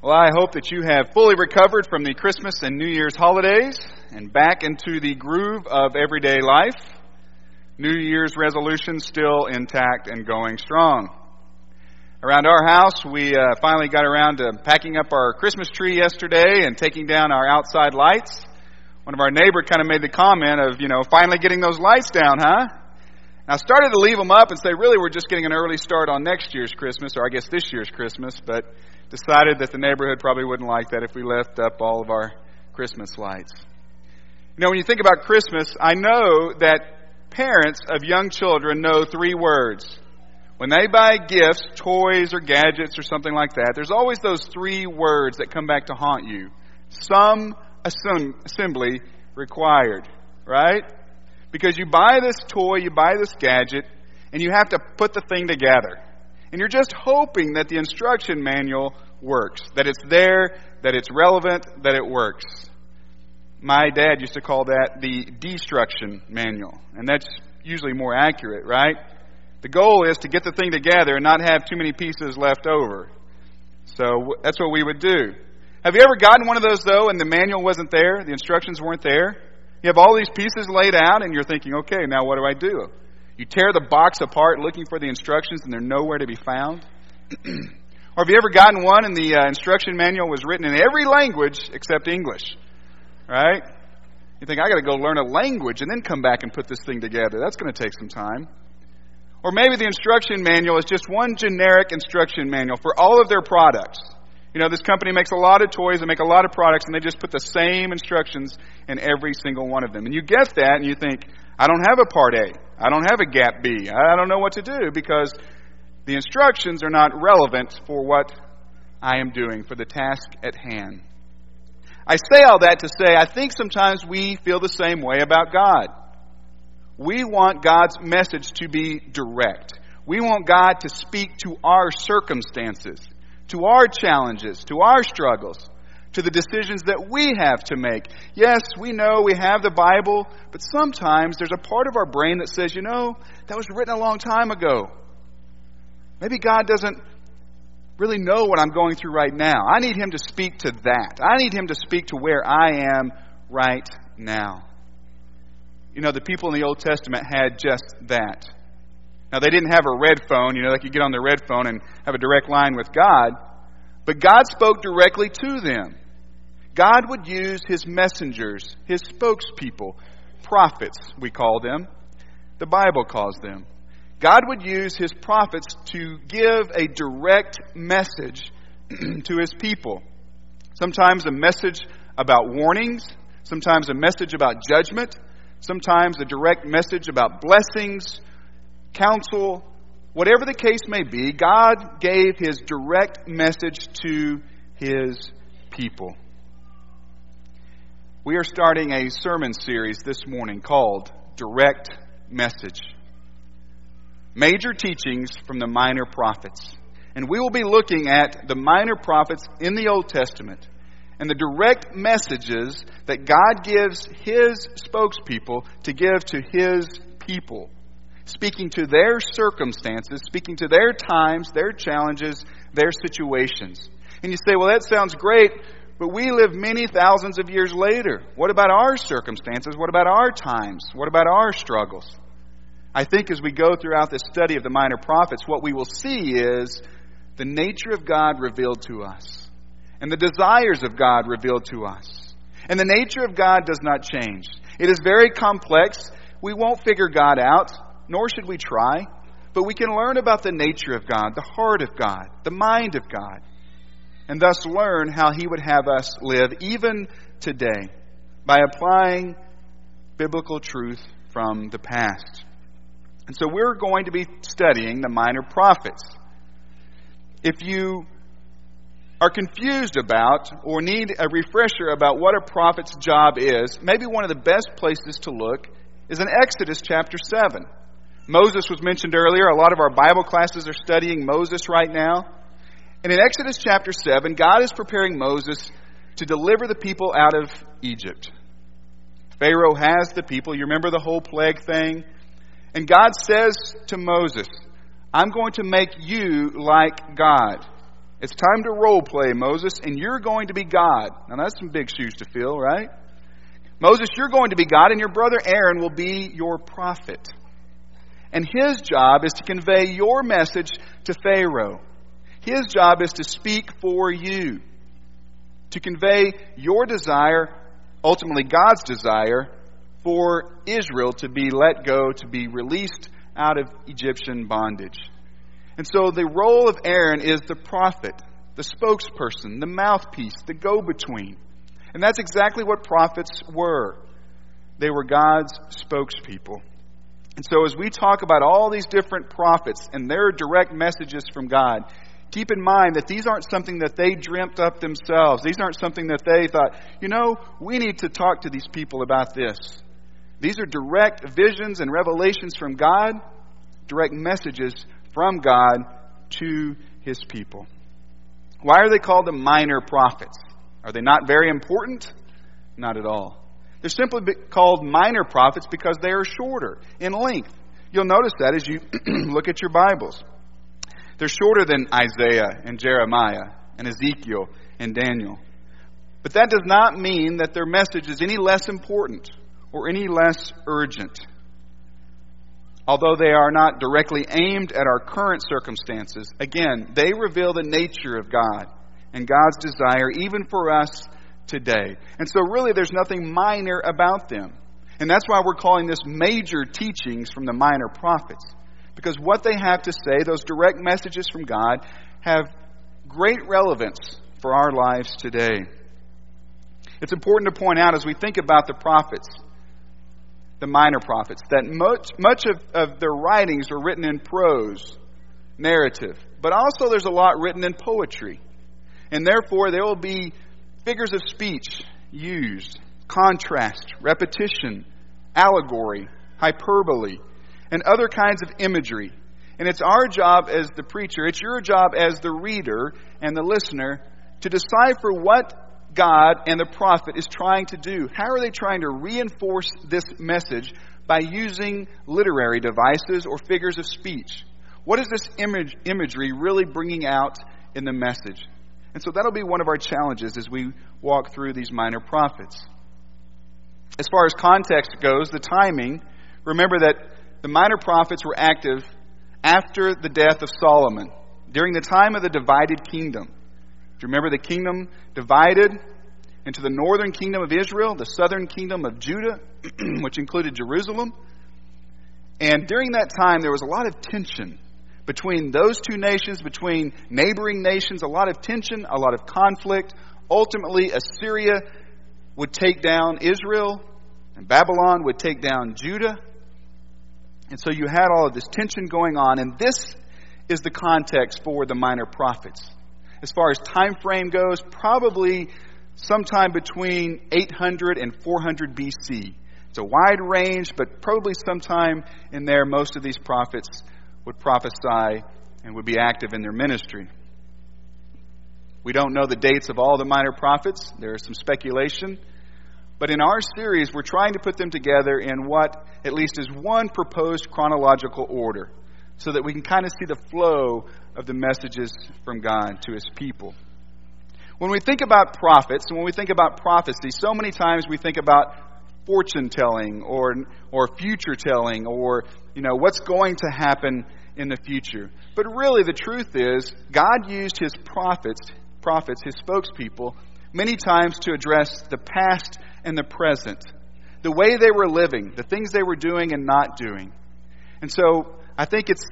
Well, I hope that you have fully recovered from the Christmas and New Year's holidays and back into the groove of everyday life. New Year's resolutions still intact and going strong. Around our house, we uh, finally got around to packing up our Christmas tree yesterday and taking down our outside lights. One of our neighbor kind of made the comment of, you know, finally getting those lights down, huh? I started to leave them up and say, really, we're just getting an early start on next year's Christmas, or I guess this year's Christmas, but decided that the neighborhood probably wouldn't like that if we left up all of our Christmas lights. You know, when you think about Christmas, I know that parents of young children know three words. When they buy gifts, toys or gadgets or something like that, there's always those three words that come back to haunt you. Some assembly required, right? Because you buy this toy, you buy this gadget, and you have to put the thing together. And you're just hoping that the instruction manual works, that it's there, that it's relevant, that it works. My dad used to call that the destruction manual, and that's usually more accurate, right? The goal is to get the thing together and not have too many pieces left over. So that's what we would do. Have you ever gotten one of those though and the manual wasn't there, the instructions weren't there? You have all these pieces laid out and you're thinking, okay, now what do I do? You tear the box apart looking for the instructions and they're nowhere to be found. or have you ever gotten one and the uh, instruction manual was written in every language except English? Right? You think, I got to go learn a language and then come back and put this thing together. That's going to take some time. Or maybe the instruction manual is just one generic instruction manual for all of their products. You know, this company makes a lot of toys, they make a lot of products, and they just put the same instructions in every single one of them. And you get that, and you think, I don't have a part A. I don't have a gap B. I don't know what to do because the instructions are not relevant for what I am doing, for the task at hand. I say all that to say I think sometimes we feel the same way about God. We want God's message to be direct. We want God to speak to our circumstances to our challenges, to our struggles, to the decisions that we have to make. Yes, we know we have the Bible, but sometimes there's a part of our brain that says, you know, that was written a long time ago. Maybe God doesn't really know what I'm going through right now. I need Him to speak to that. I need Him to speak to where I am right now. You know, the people in the Old Testament had just that. Now, they didn't have a red phone, you know, they could get on their red phone and have a direct line with God, but God spoke directly to them. God would use his messengers, his spokespeople, prophets, we call them. The Bible calls them. God would use his prophets to give a direct message to his people. Sometimes a message about warnings, sometimes a message about judgment, sometimes a direct message about blessings counsel, whatever the case may be, God gave his direct message to his people. We are starting a sermon series this morning called Direct Message. Major teachings from the minor prophets. And we will be looking at the minor prophets in the Old Testament and the direct messages that God gives his spokespeople to give to his people speaking to their circumstances, speaking to their times, their challenges, their situations. And you say, well, that sounds great, but we live many thousands of years later. What about our circumstances? What about our times? What about our struggles? I think as we go throughout this study of the minor prophets, what we will see is the nature of God revealed to us, and the desires of God revealed to us. And the nature of God does not change. It is very complex. We won't figure God out nor should we try, but we can learn about the nature of God, the heart of God, the mind of God, and thus learn how He would have us live even today by applying biblical truth from the past. And so we're going to be studying the minor prophets. If you are confused about or need a refresher about what a prophet's job is, maybe one of the best places to look is in Exodus chapter 7. Moses was mentioned earlier. A lot of our Bible classes are studying Moses right now. And in Exodus chapter 7, God is preparing Moses to deliver the people out of Egypt. Pharaoh has the people. You remember the whole plague thing? And God says to Moses, I'm going to make you like God. It's time to role play, Moses, and you're going to be God. Now, that's some big shoes to fill, right? Moses, you're going to be God, and your brother Aaron will be your prophet. And his job is to convey your message to Pharaoh. His job is to speak for you, to convey your desire, ultimately God's desire, for Israel to be let go, to be released out of Egyptian bondage. And so the role of Aaron is the prophet, the spokesperson, the mouthpiece, the go between. And that's exactly what prophets were. They were God's spokespeople. And so, as we talk about all these different prophets and their direct messages from God, keep in mind that these aren't something that they dreamt up themselves. These aren't something that they thought, you know, we need to talk to these people about this. These are direct visions and revelations from God, direct messages from God to his people. Why are they called the minor prophets? Are they not very important? Not at all. They're simply called minor prophets because they are shorter in length. You'll notice that as you look at your Bibles. They're shorter than Isaiah and Jeremiah and Ezekiel and Daniel. But that does not mean that their message is any less important or any less urgent. Although they are not directly aimed at our current circumstances, again, they reveal the nature of God and God's desire even for us today. And so, really, there's nothing minor about them. And that's why we're calling this major teachings from the minor prophets. Because what they have to say, those direct messages from God, have great relevance for our lives today. It's important to point out as we think about the prophets the minor prophets, that much, much of, of their writings are written in prose, narrative, but also there's a lot written in poetry. And therefore, there will be figures of speech used, contrast, repetition, allegory, hyperbole, and other kinds of imagery. And it's our job as the preacher, it's your job as the reader and the listener to decipher what God and the prophet is trying to do. How are they trying to reinforce this message by using literary devices or figures of speech? What is this image, imagery really bringing out in the message? And so that'll be one of our challenges as we walk through these minor prophets. As far as context goes, the timing, remember that the minor prophets were active after the death of Solomon, during the time of the divided kingdom. Do you remember the kingdom divided into the northern kingdom of Israel, the southern kingdom of Judah, which included Jerusalem? And during that time, there was a lot of tension between those two nations, between neighboring nations, a lot of tension, a lot of conflict. Ultimately, Assyria would take down Israel, and Babylon would take down Judah. And so you had all of this tension going on, and this is the context for the minor prophets as far as time frame goes, probably sometime between 800 and 400 BC. It's a wide range, but probably sometime in there, most of these prophets would prophesy and would be active in their ministry. We don't know the dates of all the minor prophets. There is some speculation. But in our series, we're trying to put them together in what at least is one proposed chronological order so that we can kind of see the flow of the messages from God to his people. When we think about prophets and when we think about prophecy, so many times we think about fortune telling or or future telling or you know what's going to happen in the future. But really the truth is God used his prophets, prophets, his spokespeople many times to address the past and the present. The way they were living, the things they were doing and not doing. And so I think it's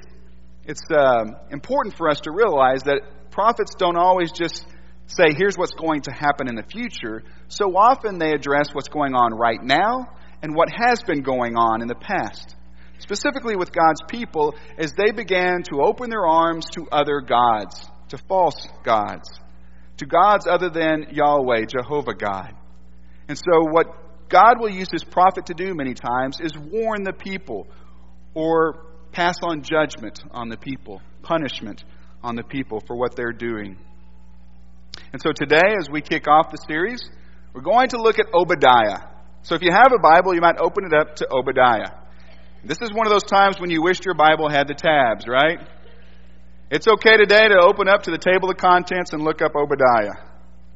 it's um, important for us to realize that prophets don't always just say, here's what's going to happen in the future. So often they address what's going on right now and what has been going on in the past. Specifically with God's people, as they began to open their arms to other gods, to false gods, to gods other than Yahweh, Jehovah God. And so, what God will use his prophet to do many times is warn the people or pass on judgment on the people, punishment on the people for what they're doing. And so today, as we kick off the series, we're going to look at Obadiah. So if you have a Bible, you might open it up to Obadiah. This is one of those times when you wished your Bible had the tabs, right? It's okay today to open up to the table of contents and look up Obadiah.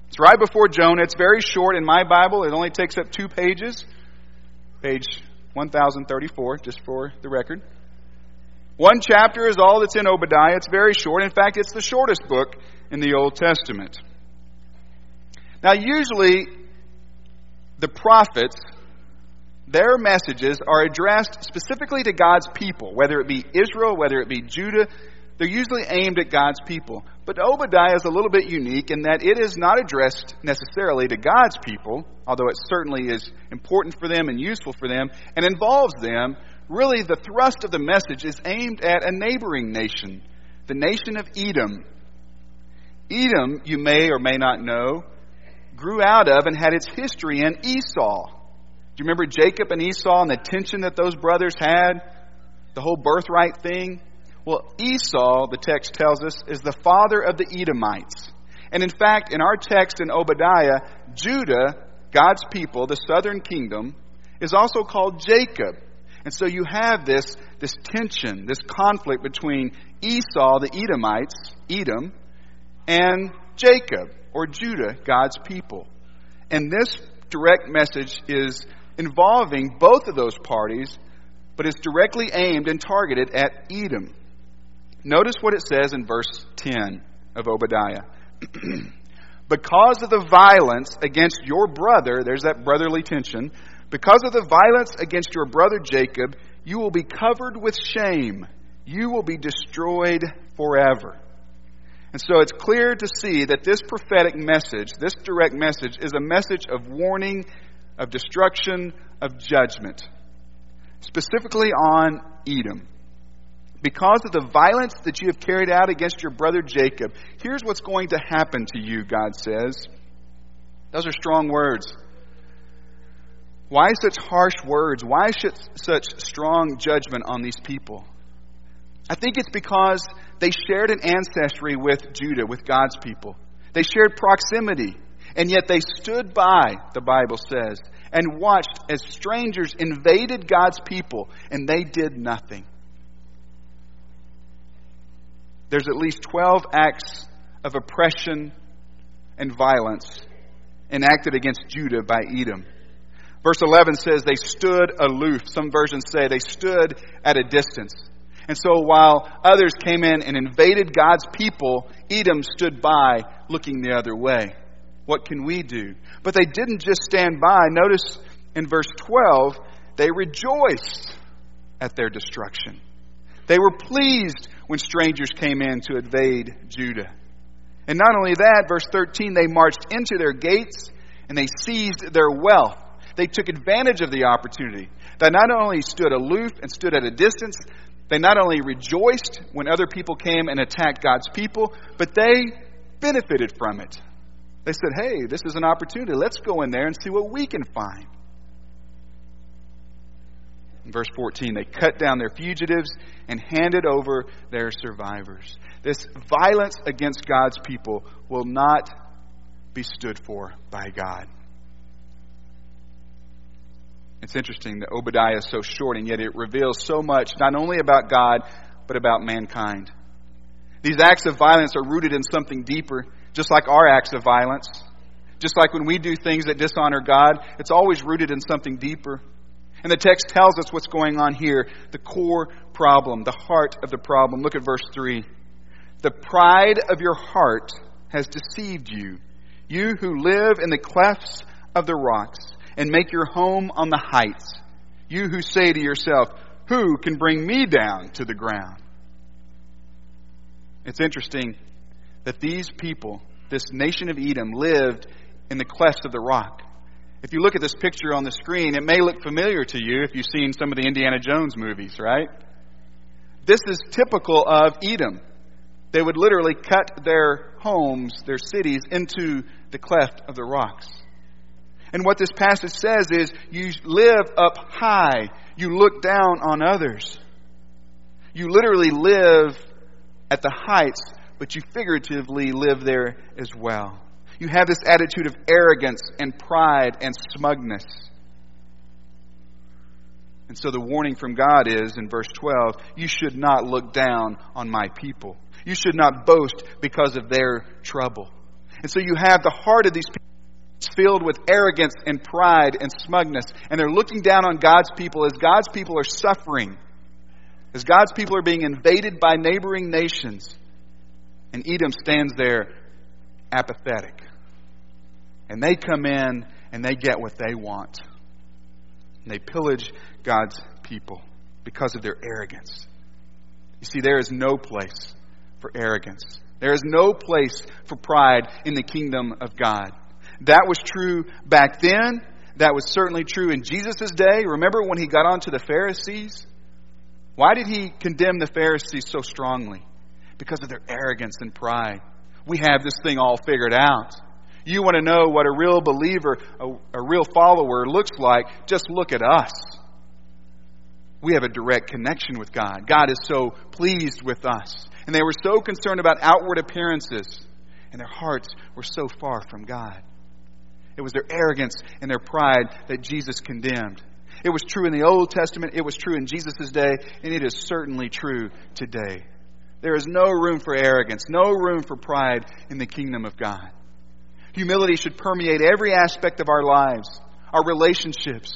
It's right before Jonah. It's very short in my Bible. It only takes up two pages. Page 1034, just for the record. One chapter is all that's in Obadiah. It's very short. In fact, it's the shortest book in the Old Testament. Now, usually, the prophets, their messages are addressed specifically to God's people, whether it be Israel, whether it be Judah. They're usually aimed at God's people. But Obadiah is a little bit unique in that it is not addressed necessarily to God's people, although it certainly is important for them and useful for them and involves them. Really, the thrust of the message is aimed at a neighboring nation, the nation of Edom. Edom, you may or may not know, grew out of and had its history in Esau. Do you remember Jacob and Esau and the tension that those brothers had? The whole birthright thing? Well, Esau, the text tells us, is the father of the Edomites. And in fact, in our text in Obadiah, Judah, God's people, the southern kingdom, is also called Jacob. And so you have this, this tension, this conflict between Esau, the Edomites, Edom, and Jacob, or Judah, God's people. And this direct message is involving both of those parties, but it's directly aimed and targeted at Edom. Notice what it says in verse 10 of Obadiah. because of the violence against your brother, there's that brotherly tension, because of the violence against your brother Jacob, you will be covered with shame. You will be destroyed forever. And so it's clear to see that this prophetic message, this direct message, is a message of warning, of destruction, of judgment, specifically on Edom. Because of the violence that you have carried out against your brother Jacob, here's what's going to happen to you, God says. Those are strong words. Why such harsh words? Why such strong judgment on these people? I think it's because they shared an ancestry with Judah, with God's people. They shared proximity, and yet they stood by, the Bible says, and watched as strangers invaded God's people, and they did nothing. There's at least 12 acts of oppression and violence enacted against Judah by Edom. Verse 11 says they stood aloof. Some versions say they stood at a distance. And so while others came in and invaded God's people, Edom stood by looking the other way. What can we do? But they didn't just stand by. Notice in verse 12, they rejoiced at their destruction. They were pleased when strangers came in to invade Judah. And not only that, verse 13, they marched into their gates and they seized their wealth. They took advantage of the opportunity. They not only stood aloof and stood at a distance, they not only rejoiced when other people came and attacked God's people, but they benefited from it. They said, hey, this is an opportunity. Let's go in there and see what we can find. In verse 14, they cut down their fugitives and handed over their survivors. This violence against God's people will not be stood for by God. It's interesting that Obadiah is so short, and yet it reveals so much, not only about God, but about mankind. These acts of violence are rooted in something deeper, just like our acts of violence. Just like when we do things that dishonor God, it's always rooted in something deeper. And the text tells us what's going on here the core problem, the heart of the problem. Look at verse 3. The pride of your heart has deceived you, you who live in the clefts of the rocks and make your home on the heights, you who say to yourself, Who can bring me down to the ground? It's interesting that these people, this nation of Edom, lived in the cleft of the rock. If you look at this picture on the screen, it may look familiar to you if you've seen some of the Indiana Jones movies, right? This is typical of Edom. They would literally cut their homes, their cities, into the cleft of the rocks. And what this passage says is you live up high, you look down on others. You literally live at the heights, but you figuratively live there as well. You have this attitude of arrogance and pride and smugness. And so the warning from God is in verse 12 you should not look down on my people. You should not boast because of their trouble. And so you have the heart of these people filled with arrogance and pride and smugness, and they're looking down on God's people as God's people are suffering, as God's people are being invaded by neighboring nations. And Edom stands there apathetic. And they come in and they get what they want. And they pillage God's people because of their arrogance. You see, there is no place for arrogance. There is no place for pride in the kingdom of God. That was true back then. That was certainly true in Jesus' day. Remember when he got on to the Pharisees? Why did he condemn the Pharisees so strongly? Because of their arrogance and pride. We have this thing all figured out. You want to know what a real believer, a, a real follower looks like? Just look at us. We have a direct connection with God. God is so pleased with us. And they were so concerned about outward appearances, and their hearts were so far from God. It was their arrogance and their pride that Jesus condemned. It was true in the Old Testament, it was true in Jesus' day, and it is certainly true today. There is no room for arrogance, no room for pride in the kingdom of God. Humility should permeate every aspect of our lives, our relationships,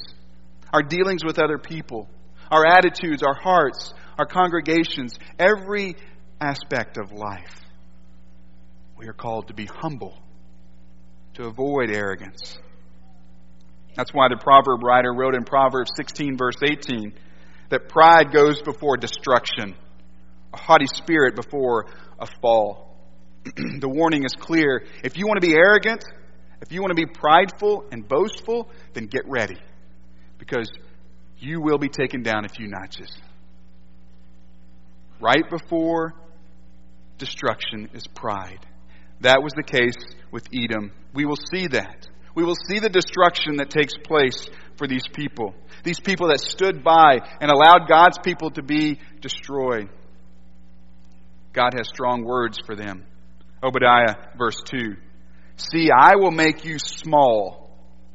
our dealings with other people, our attitudes, our hearts, our congregations, every aspect of life. We are called to be humble, to avoid arrogance. That's why the proverb writer wrote in Proverbs 16, verse 18, that pride goes before destruction, a haughty spirit before a fall. the warning is clear. If you want to be arrogant, if you want to be prideful and boastful, then get ready. Because you will be taken down a few notches. Right before destruction is pride. That was the case with Edom. We will see that. We will see the destruction that takes place for these people. These people that stood by and allowed God's people to be destroyed. God has strong words for them. Obadiah, verse 2. See, I will make you small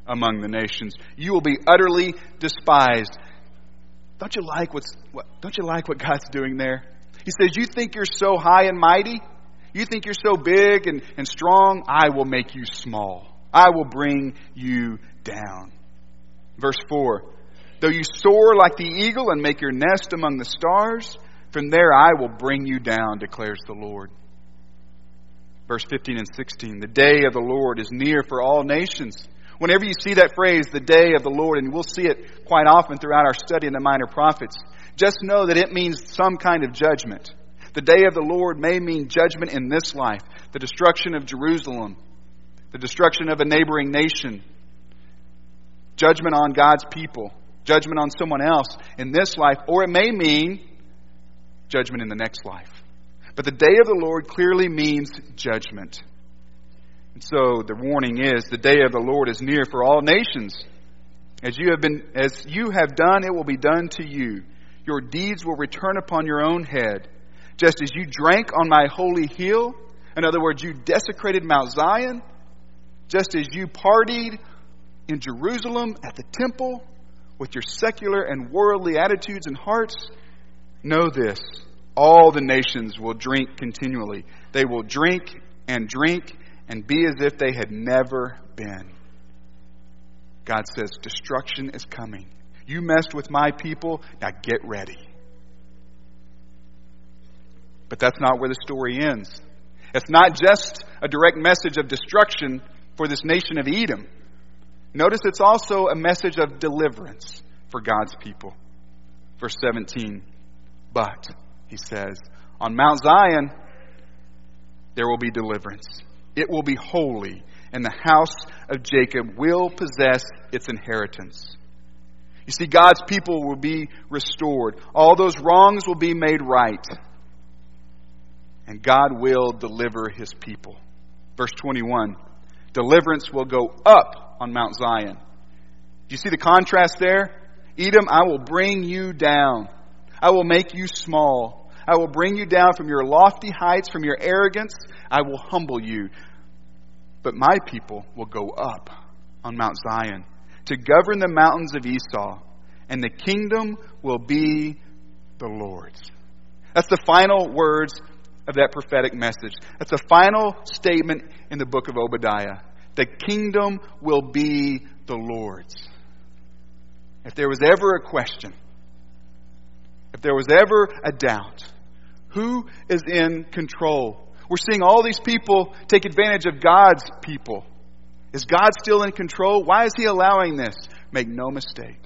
among the nations. You will be utterly despised. Don't you like what's what, don't you like what God's doing there? He says, You think you're so high and mighty? You think you're so big and, and strong? I will make you small. I will bring you down. Verse 4 Though you soar like the eagle and make your nest among the stars, from there I will bring you down, declares the Lord. Verse 15 and 16 The day of the Lord is near for all nations. Whenever you see that phrase, the day of the Lord, and we'll see it quite often throughout our study in the minor prophets, just know that it means some kind of judgment. The day of the Lord may mean judgment in this life, the destruction of Jerusalem, the destruction of a neighboring nation, judgment on God's people, judgment on someone else in this life, or it may mean judgment in the next life. But the day of the Lord clearly means judgment. And so the warning is the day of the Lord is near for all nations. As you have been as you have done, it will be done to you. Your deeds will return upon your own head. Just as you drank on my holy hill, in other words, you desecrated Mount Zion, just as you partied in Jerusalem at the temple with your secular and worldly attitudes and hearts, know this all the nations will drink continually. They will drink and drink and be as if they had never been. God says, Destruction is coming. You messed with my people, now get ready. But that's not where the story ends. It's not just a direct message of destruction for this nation of Edom. Notice it's also a message of deliverance for God's people. Verse 17. But, he says, on Mount Zion there will be deliverance. It will be holy, and the house of Jacob will possess its inheritance. You see, God's people will be restored. All those wrongs will be made right and God will deliver his people. Verse 21 Deliverance will go up on Mount Zion. Do you see the contrast there? Edom, I will bring you down. I will make you small. I will bring you down from your lofty heights, from your arrogance. I will humble you. But my people will go up on Mount Zion to govern the mountains of Esau and the kingdom will be the Lord's. That's the final words of that prophetic message. That's the final statement in the book of Obadiah. The kingdom will be the Lord's. If there was ever a question, if there was ever a doubt, who is in control? We're seeing all these people take advantage of God's people. Is God still in control? Why is He allowing this? Make no mistake,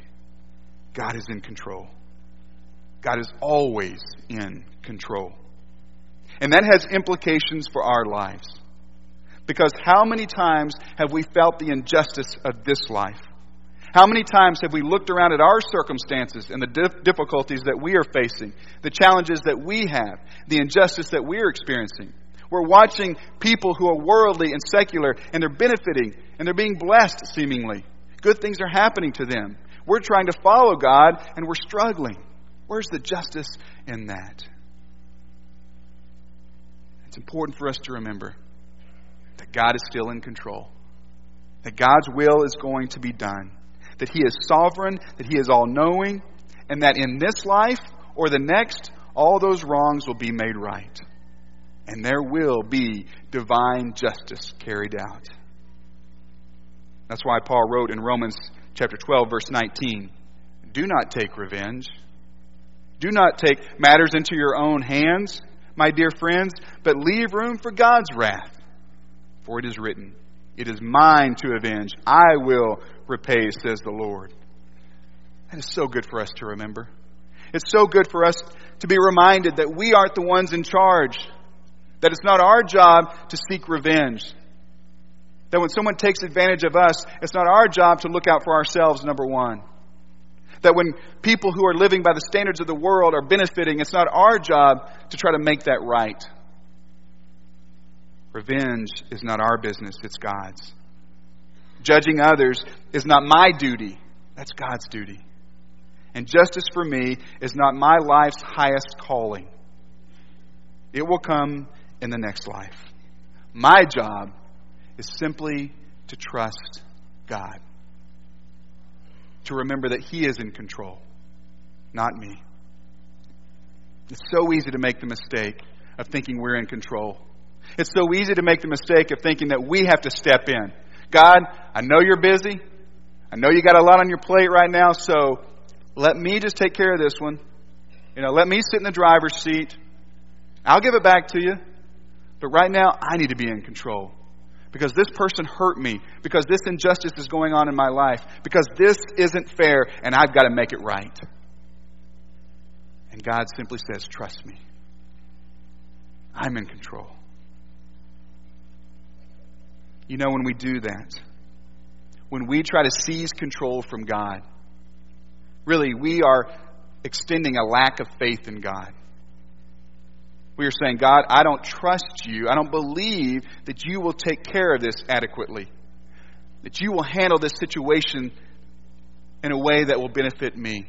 God is in control. God is always in control. And that has implications for our lives. Because how many times have we felt the injustice of this life? How many times have we looked around at our circumstances and the dif- difficulties that we are facing, the challenges that we have, the injustice that we are experiencing? We're watching people who are worldly and secular, and they're benefiting, and they're being blessed, seemingly. Good things are happening to them. We're trying to follow God, and we're struggling. Where's the justice in that? It's important for us to remember that God is still in control, that God's will is going to be done, that He is sovereign, that He is all knowing, and that in this life or the next, all those wrongs will be made right. And there will be divine justice carried out. That's why Paul wrote in Romans chapter 12, verse 19 Do not take revenge. Do not take matters into your own hands, my dear friends, but leave room for God's wrath. For it is written, It is mine to avenge. I will repay, says the Lord. That is so good for us to remember. It's so good for us to be reminded that we aren't the ones in charge, that it's not our job to seek revenge. That when someone takes advantage of us, it's not our job to look out for ourselves, number one. That when people who are living by the standards of the world are benefiting, it's not our job to try to make that right. Revenge is not our business, it's God's. Judging others is not my duty, that's God's duty. And justice for me is not my life's highest calling. It will come in the next life. My job is simply to trust God, to remember that He is in control, not me. It's so easy to make the mistake of thinking we're in control. It's so easy to make the mistake of thinking that we have to step in. God, I know you're busy. I know you got a lot on your plate right now, so let me just take care of this one. You know, let me sit in the driver's seat. I'll give it back to you. But right now, I need to be in control. Because this person hurt me. Because this injustice is going on in my life. Because this isn't fair, and I've got to make it right. And God simply says, Trust me. I'm in control. You know, when we do that, when we try to seize control from God, really, we are extending a lack of faith in God. We are saying, God, I don't trust you. I don't believe that you will take care of this adequately, that you will handle this situation in a way that will benefit me.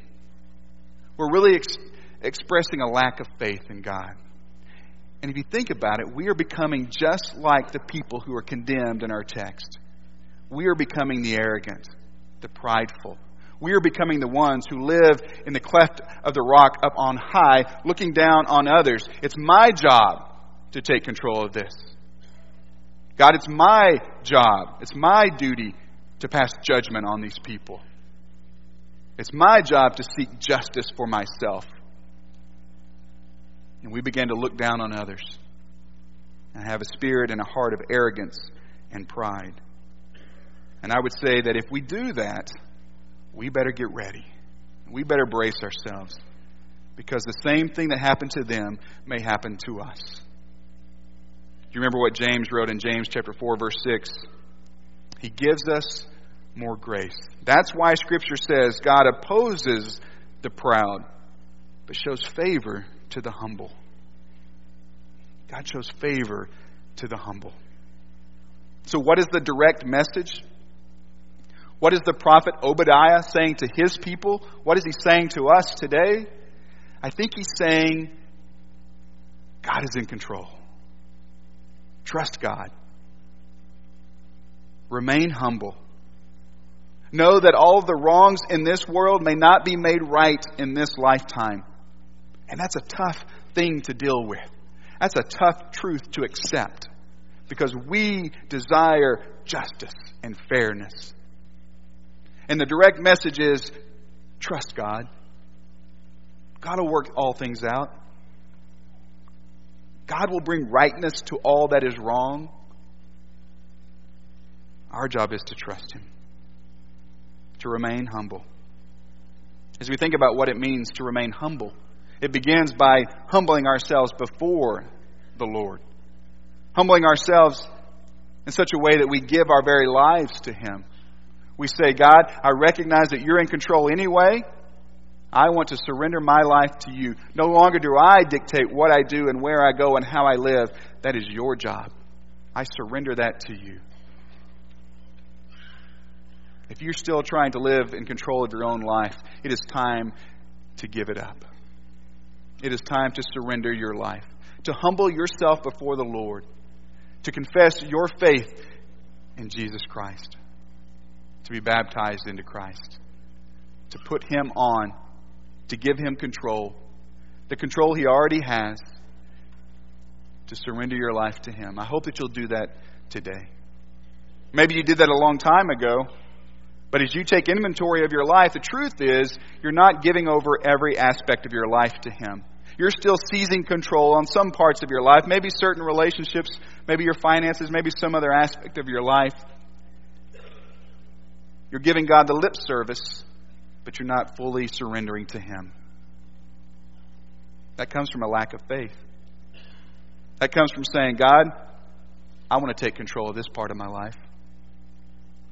We're really ex- expressing a lack of faith in God. And if you think about it, we are becoming just like the people who are condemned in our text. We are becoming the arrogant, the prideful. We are becoming the ones who live in the cleft of the rock up on high, looking down on others. It's my job to take control of this. God, it's my job, it's my duty to pass judgment on these people. It's my job to seek justice for myself. And we began to look down on others and have a spirit and a heart of arrogance and pride. And I would say that if we do that, we better get ready. We better brace ourselves because the same thing that happened to them may happen to us. Do you remember what James wrote in James chapter 4 verse 6? He gives us more grace. That's why scripture says God opposes the proud but shows favor to the humble. God shows favor to the humble. So what is the direct message? What is the prophet Obadiah saying to his people? What is he saying to us today? I think he's saying God is in control. Trust God. Remain humble. Know that all the wrongs in this world may not be made right in this lifetime. And that's a tough thing to deal with. That's a tough truth to accept because we desire justice and fairness. And the direct message is trust God. God will work all things out. God will bring rightness to all that is wrong. Our job is to trust Him, to remain humble. As we think about what it means to remain humble, it begins by humbling ourselves before the Lord, humbling ourselves in such a way that we give our very lives to Him. We say, God, I recognize that you're in control anyway. I want to surrender my life to you. No longer do I dictate what I do and where I go and how I live. That is your job. I surrender that to you. If you're still trying to live in control of your own life, it is time to give it up. It is time to surrender your life, to humble yourself before the Lord, to confess your faith in Jesus Christ, to be baptized into Christ, to put Him on, to give Him control, the control He already has, to surrender your life to Him. I hope that you'll do that today. Maybe you did that a long time ago. But as you take inventory of your life, the truth is you're not giving over every aspect of your life to Him. You're still seizing control on some parts of your life, maybe certain relationships, maybe your finances, maybe some other aspect of your life. You're giving God the lip service, but you're not fully surrendering to Him. That comes from a lack of faith. That comes from saying, God, I want to take control of this part of my life.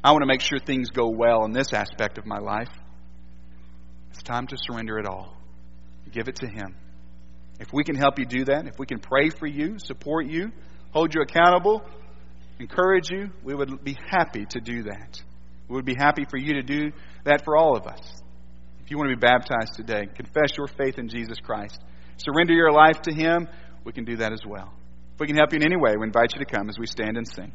I want to make sure things go well in this aspect of my life. It's time to surrender it all. Give it to Him. If we can help you do that, if we can pray for you, support you, hold you accountable, encourage you, we would be happy to do that. We would be happy for you to do that for all of us. If you want to be baptized today, confess your faith in Jesus Christ, surrender your life to Him, we can do that as well. If we can help you in any way, we invite you to come as we stand and sing.